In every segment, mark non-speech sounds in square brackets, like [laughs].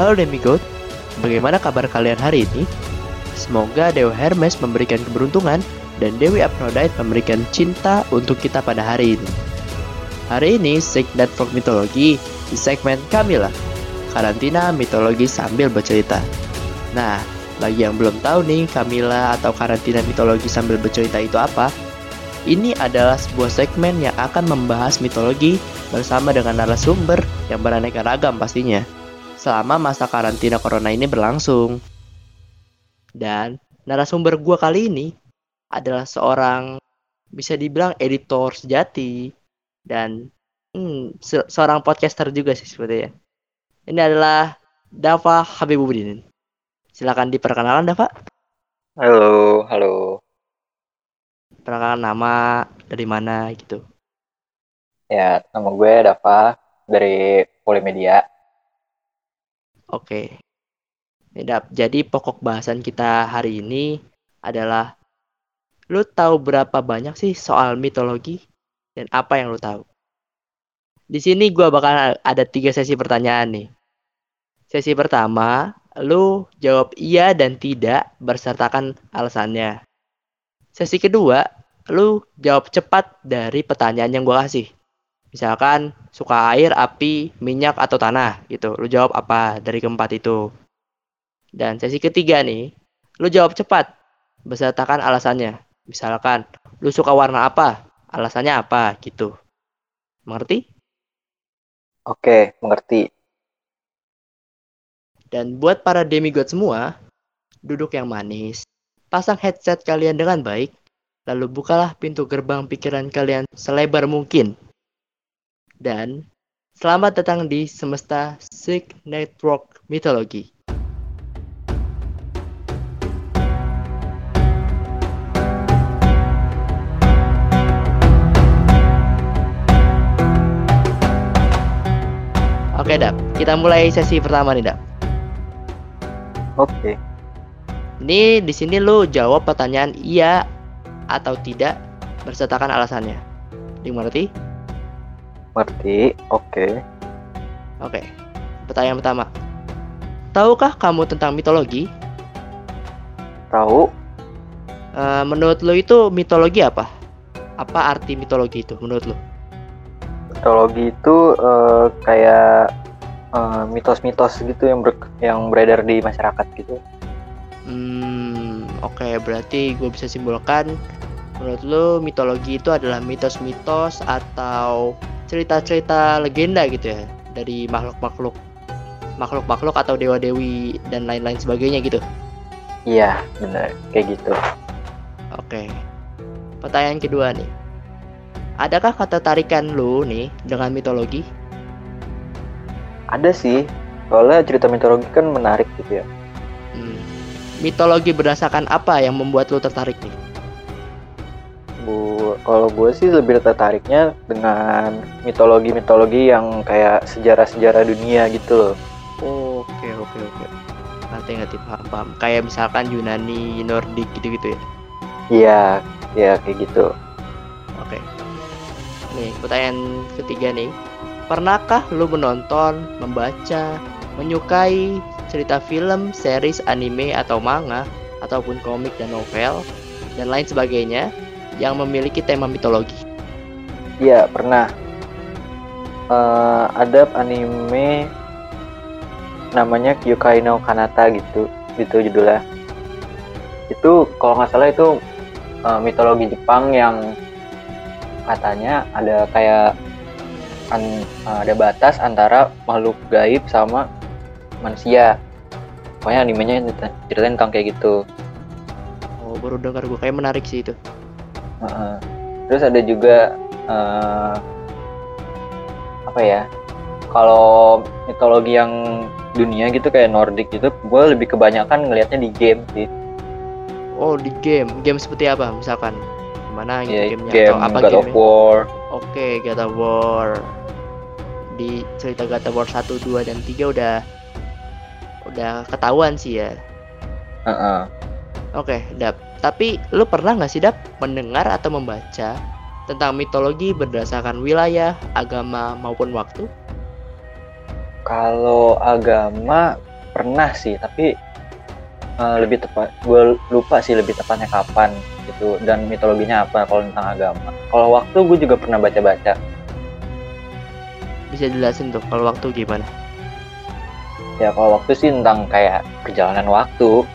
Halo Demigod, bagaimana kabar kalian hari ini? Semoga Dewa Hermes memberikan keberuntungan dan Dewi Aphrodite memberikan cinta untuk kita pada hari ini. Hari ini, Signet Folk Mitologi di segmen Kamila, karantina mitologi sambil bercerita. Nah, bagi yang belum tahu nih, Kamila atau karantina mitologi sambil bercerita itu apa? Ini adalah sebuah segmen yang akan membahas mitologi bersama dengan narasumber yang beraneka ragam pastinya selama masa karantina corona ini berlangsung. Dan narasumber gua kali ini adalah seorang bisa dibilang editor sejati dan hmm, se seorang podcaster juga sih sebetulnya. Ini adalah Dava Habibuddin. Silakan diperkenalkan Dava. Halo, halo. Perkenalkan nama dari mana gitu. Ya, nama gue Dava dari Polimedia. Oke. Dap. Jadi pokok bahasan kita hari ini adalah lu tahu berapa banyak sih soal mitologi dan apa yang lu tahu? Di sini gua bakal ada tiga sesi pertanyaan nih. Sesi pertama, lu jawab iya dan tidak bersertakan alasannya. Sesi kedua, lu jawab cepat dari pertanyaan yang gua kasih. Misalkan suka air, api, minyak atau tanah gitu. Lu jawab apa dari keempat itu. Dan sesi ketiga nih, lu jawab cepat bersertakan alasannya. Misalkan lu suka warna apa? Alasannya apa gitu. Mengerti? Oke, mengerti. Dan buat para demigod semua, duduk yang manis. Pasang headset kalian dengan baik Lalu bukalah pintu gerbang pikiran kalian selebar mungkin. Dan selamat datang di Semesta Sick Network Mitologi. Oke, Dap. Kita mulai sesi pertama nih, Dap. Oke. Ini di sini lu jawab pertanyaan iya atau tidak bersertakan alasannya. Dimengerti? Mengerti. Oke. Oke. Pertanyaan pertama. Tahukah kamu tentang mitologi? Tahu. Uh, menurut lo itu mitologi apa? Apa arti mitologi itu menurut lo? Mitologi itu uh, kayak uh, mitos-mitos gitu yang ber yang beredar di masyarakat gitu. Hmm, oke okay, berarti gue bisa simpulkan menurut lo mitologi itu adalah mitos-mitos atau cerita-cerita legenda gitu ya dari makhluk-makhluk makhluk-makhluk atau dewa-dewi dan lain-lain sebagainya gitu. Iya, benar kayak gitu. Oke. Pertanyaan kedua nih. Adakah kata tarikan lo nih dengan mitologi? Ada sih. Soalnya cerita mitologi kan menarik gitu ya. Hmm. Mitologi berdasarkan apa yang membuat lo tertarik nih? Bu, kalau gue sih lebih tertariknya dengan mitologi-mitologi yang kayak sejarah-sejarah dunia gitu loh. Oke oke oke. Nanti ngerti paham paham. Kayak misalkan Yunani, Nordik gitu-gitu ya? Iya, ya kayak gitu. Oke. Nih pertanyaan ketiga nih. Pernahkah lu menonton, membaca, menyukai cerita film, series, anime atau manga ataupun komik dan novel dan lain sebagainya yang memiliki tema mitologi? Iya pernah. Uh, ada anime namanya Kyukai no Kanata gitu, gitu judulnya. Itu kalau nggak salah itu uh, mitologi Jepang yang katanya ada kayak an, ada batas antara makhluk gaib sama manusia pokoknya animenya ceritain tentang kayak gitu oh baru dengar gue kayak menarik sih itu uh -uh. terus ada juga uh, apa ya kalau mitologi yang dunia gitu kayak Nordic gitu gue lebih kebanyakan ngelihatnya di game sih oh di game game seperti apa misalkan mana gitu yeah, gamenya game atau apa God game of War oke okay, God of War di cerita God of War 1, 2, dan 3 udah udah ketahuan sih ya. Uh -uh. Oke, Dap. Tapi lu pernah nggak sih Dap mendengar atau membaca tentang mitologi berdasarkan wilayah, agama maupun waktu? Kalau agama pernah sih tapi uh, lebih tepat gue lupa sih lebih tepatnya kapan gitu dan mitologinya apa kalau tentang agama. Kalau waktu gue juga pernah baca-baca. Bisa jelasin tuh kalau waktu gimana? Ya kalau waktu sih tentang kayak perjalanan waktu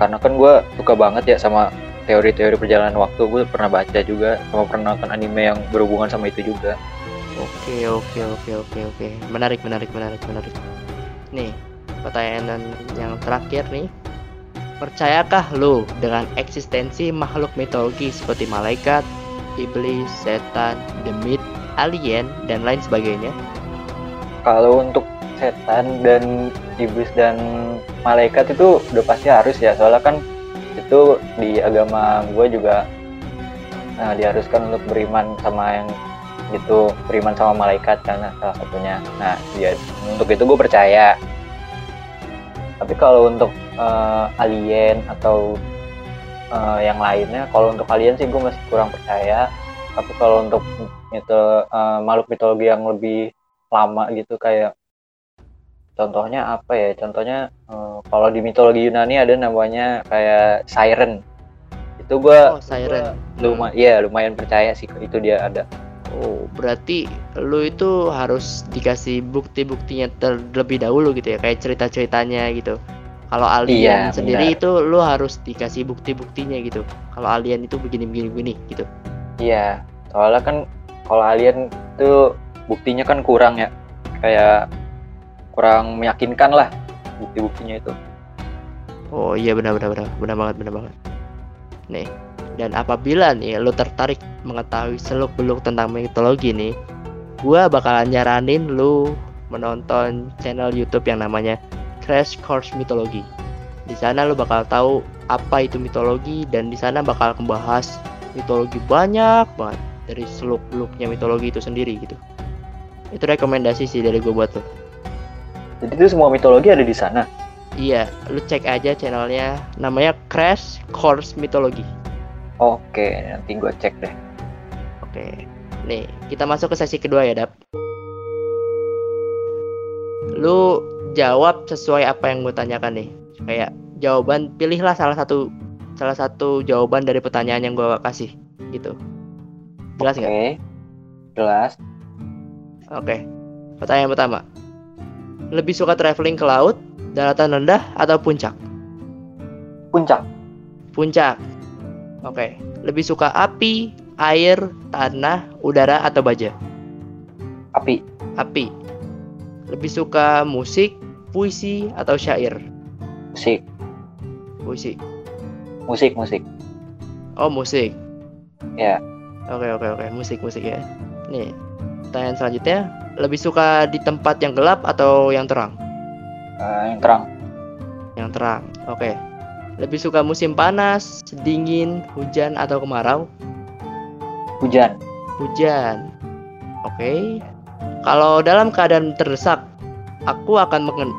karena kan gue suka banget ya sama teori-teori perjalanan waktu. Gue pernah baca juga sama pernah nonton anime yang berhubungan sama itu juga. Oke oke oke oke oke. Menarik menarik menarik menarik. Nih pertanyaan yang terakhir nih. Percayakah lo dengan eksistensi makhluk mitologi seperti malaikat, iblis, setan, demit, alien, dan lain sebagainya? Kalau untuk setan dan iblis dan malaikat itu udah pasti harus ya, soalnya kan itu di agama gue juga nah, diharuskan untuk beriman sama yang itu beriman sama malaikat karena salah satunya. Nah, ya untuk itu gue percaya. Tapi kalau untuk uh, alien atau uh, yang lainnya kalau untuk alien sih gue masih kurang percaya tapi kalau untuk itu uh, makhluk mitologi yang lebih lama gitu kayak contohnya apa ya contohnya uh, kalau di mitologi Yunani ada namanya kayak siren itu gue oh, siren lumayan hmm. ya lumayan percaya sih itu dia ada Oh, berarti lu itu harus dikasih bukti-buktinya terlebih dahulu gitu ya, kayak cerita-ceritanya gitu. Kalau alien iya, sendiri benar. itu lu harus dikasih bukti-buktinya gitu. Kalau alien itu begini-begini begini gitu. Iya, soalnya kan kalau alien itu buktinya kan kurang ya. Kayak kurang meyakinkan lah bukti-buktinya itu. Oh iya benar benar benar benar banget benar banget. Nih, dan apabila nih lu tertarik mengetahui seluk beluk tentang mitologi nih, gua bakalan nyaranin lu menonton channel YouTube yang namanya Crash Course Mitologi. Di sana lo bakal tahu apa itu mitologi dan di sana bakal membahas mitologi banyak banget dari seluk beluknya mitologi itu sendiri gitu. Itu rekomendasi sih dari gue buat lo. Jadi itu semua mitologi ada di sana. Iya, lu cek aja channelnya, namanya Crash Course Mitologi. Oke, nanti gue cek deh. Oke, nih kita masuk ke sesi kedua ya, Dap. Lu jawab sesuai apa yang gue tanyakan nih kayak jawaban pilihlah salah satu salah satu jawaban dari pertanyaan yang gue kasih gitu jelas nggak? Okay. Jelas. Oke. Pertanyaan pertama. Lebih suka traveling ke laut, daratan rendah atau puncak? Puncak. Puncak. Oke. Okay. Lebih suka api, air, tanah, udara atau baja? Api. Api. Lebih suka musik, puisi, atau syair? Musik. Puisi. Musik, musik. Oh, musik. Ya. Oke, oke, oke. Musik, musik ya. Nih, pertanyaan selanjutnya. Lebih suka di tempat yang gelap atau yang terang? Uh, yang terang. Yang terang. Oke. Lebih suka musim panas, dingin, hujan, atau kemarau? Hujan. Hujan. Oke. Kalau dalam keadaan terdesak, aku akan mengen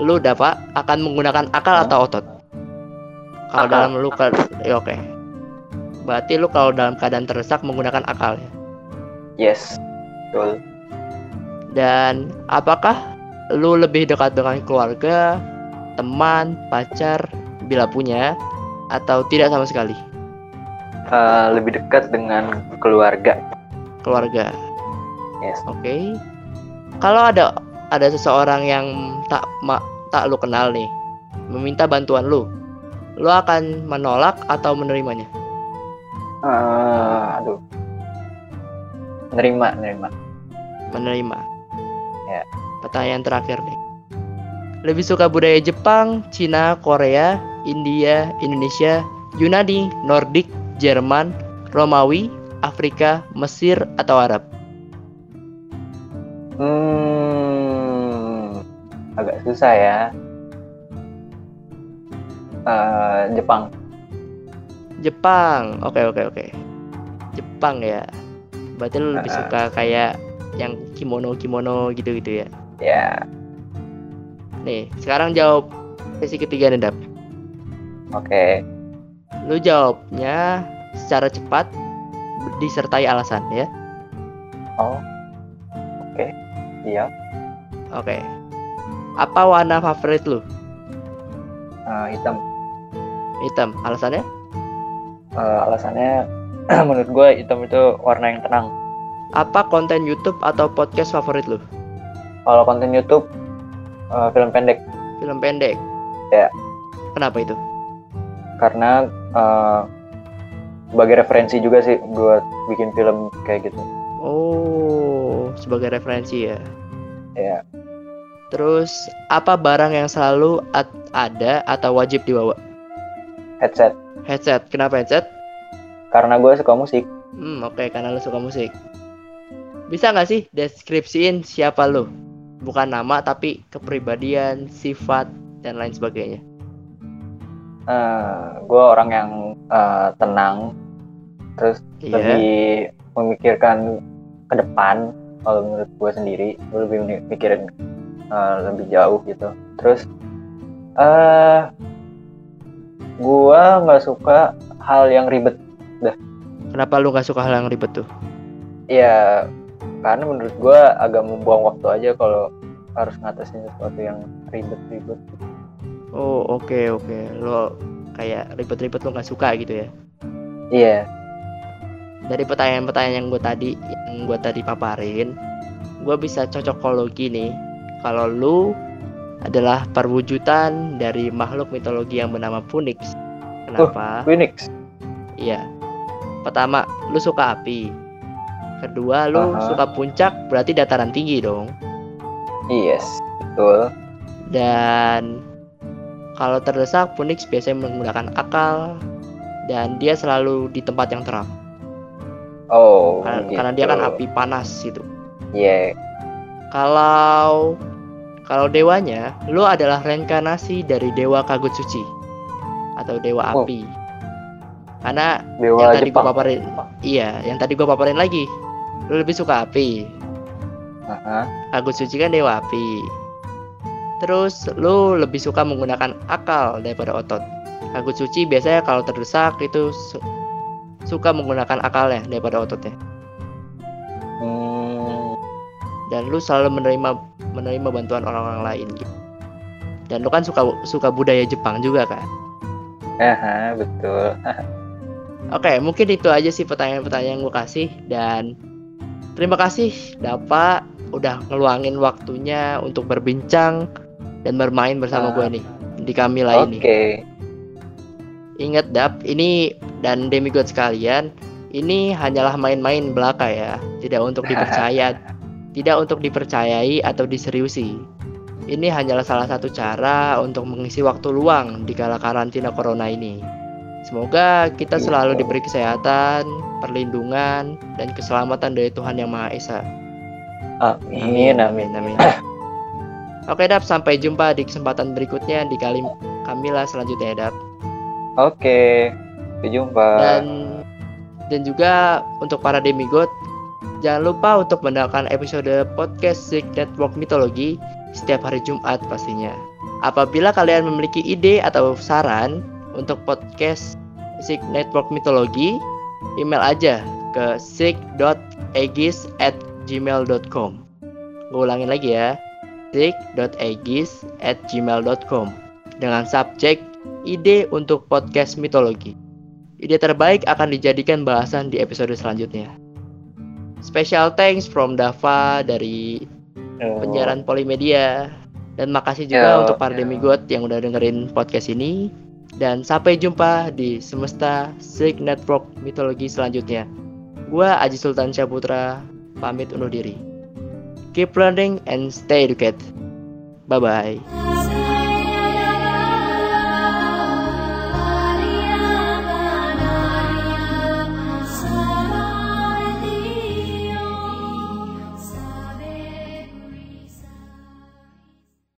lu dapat akan menggunakan akal atau otot. Kalau dalam lu ke ya oke. Okay. Berarti lu kalau dalam keadaan terdesak menggunakan akal ya. Yes. Betul. Dan apakah lu lebih dekat dengan keluarga, teman, pacar bila punya atau tidak sama sekali? Uh, lebih dekat dengan keluarga. Keluarga. Yes. Oke. Okay. Kalau ada ada seseorang yang tak ma, tak lu kenal nih, meminta bantuan lu, lu akan menolak atau menerimanya? Uh, aduh. Menerima, menerima. Menerima. Ya. Pertanyaan terakhir nih. Lebih suka budaya Jepang, Cina, Korea, India, Indonesia, Yunani, Nordik, Jerman, Romawi, Afrika, Mesir, atau Arab? Hmm, agak susah ya. Uh, Jepang. Jepang, oke okay, oke okay, oke. Okay. Jepang ya. Berarti lu lebih uh, suka kayak yang kimono kimono gitu gitu ya? Ya. Yeah. Nih, sekarang jawab sesi ketiga nih Dap. Oke. Okay. Lu jawabnya secara cepat disertai alasan ya. Oh. Oke. Okay. Iya. Oke. Okay. Apa warna favorit lu? uh, hitam. Hitam. Alasannya? Uh, alasannya [clears throat] menurut gue hitam itu warna yang tenang. Apa konten YouTube atau podcast favorit lu? Kalau konten YouTube uh, film pendek. Film pendek. Ya. Kenapa itu? Karena uh, sebagai referensi juga sih buat bikin film kayak gitu. Oh, sebagai referensi ya. Ya. Terus apa barang yang selalu ada atau wajib dibawa? Headset. Headset. Kenapa headset? Karena gue suka musik. Hmm, oke, okay. karena lu suka musik. Bisa nggak sih deskripsiin siapa lu? Bukan nama tapi kepribadian, sifat dan lain sebagainya. Uh, eh, gue orang yang uh, tenang, terus yeah. lebih memikirkan ke depan. Kalau menurut gue sendiri, gue lebih mikirin uh, lebih jauh gitu terus uh, gua nggak suka hal yang ribet dah kenapa lu nggak suka hal yang ribet tuh ya karena menurut gua agak membuang waktu aja kalau harus ngatasin sesuatu yang ribet-ribet oh oke okay, oke okay. lo kayak ribet-ribet lo nggak suka gitu ya iya yeah. dari pertanyaan-pertanyaan yang gue tadi yang gue tadi paparin gue bisa cocokologi nih kalau lu adalah perwujudan dari makhluk mitologi yang bernama Phoenix. Kenapa? Oh, Phoenix. Iya. Pertama, lu suka api. Kedua, lu uh -huh. suka puncak, berarti dataran tinggi dong. Yes, betul. Dan kalau terdesak, Phoenix biasanya menggunakan akal dan dia selalu di tempat yang terang. Oh, karena, gitu. karena dia kan api panas itu. Iya. Yeah. Kalau kalau dewanya, lo adalah reinkarnasi dari dewa kagut suci atau dewa oh. api. Karena dewa yang tadi gue paparin, iya, yang tadi gue paparin lagi, lo lebih suka api. Uh-huh. Kagut suci kan dewa api. Terus lo lebih suka menggunakan akal daripada otot. Kagut suci biasanya kalau terdesak itu su- suka menggunakan akalnya daripada ototnya. Hmm. Dan lu selalu menerima menerima bantuan orang-orang lain gitu. Dan lu kan suka suka budaya Jepang juga kan? Aha, betul. [laughs] Oke, okay, mungkin itu aja sih pertanyaan-pertanyaan yang gue kasih dan terima kasih Dapa udah ngeluangin waktunya untuk berbincang dan bermain bersama uh, gue nih di Kamila okay. ini. Oke. Ingat Dap, ini dan demigod sekalian, ini hanyalah main-main belaka ya, tidak untuk dipercaya [laughs] tidak untuk dipercayai atau diseriusi. Ini hanyalah salah satu cara untuk mengisi waktu luang di kala karantina corona ini. Semoga kita selalu diberi kesehatan, perlindungan, dan keselamatan dari Tuhan Yang Maha Esa. Amin, amin, amin. [clears throat] Oke, Dap, sampai jumpa di kesempatan berikutnya di kali Kamila selanjutnya, Dap. Oke, sampai jumpa. Dan dan juga untuk para demigod, Jangan lupa untuk mendengarkan episode podcast Sig Network Mitologi setiap hari Jumat pastinya. Apabila kalian memiliki ide atau saran untuk podcast Sig Network Mitologi, email aja ke sig.egis at gmail.com Gue ulangin lagi ya, sig.egis at gmail.com dengan subjek ide untuk podcast mitologi. Ide terbaik akan dijadikan bahasan di episode selanjutnya. Special thanks from Dava dari oh. penyiaran Polimedia dan makasih juga oh, untuk para yeah. demigod yang udah dengerin podcast ini dan sampai jumpa di semesta Sig Network mitologi selanjutnya. Gua Aji Sultan Syaputra pamit undur diri. Keep learning and stay educated. Bye bye.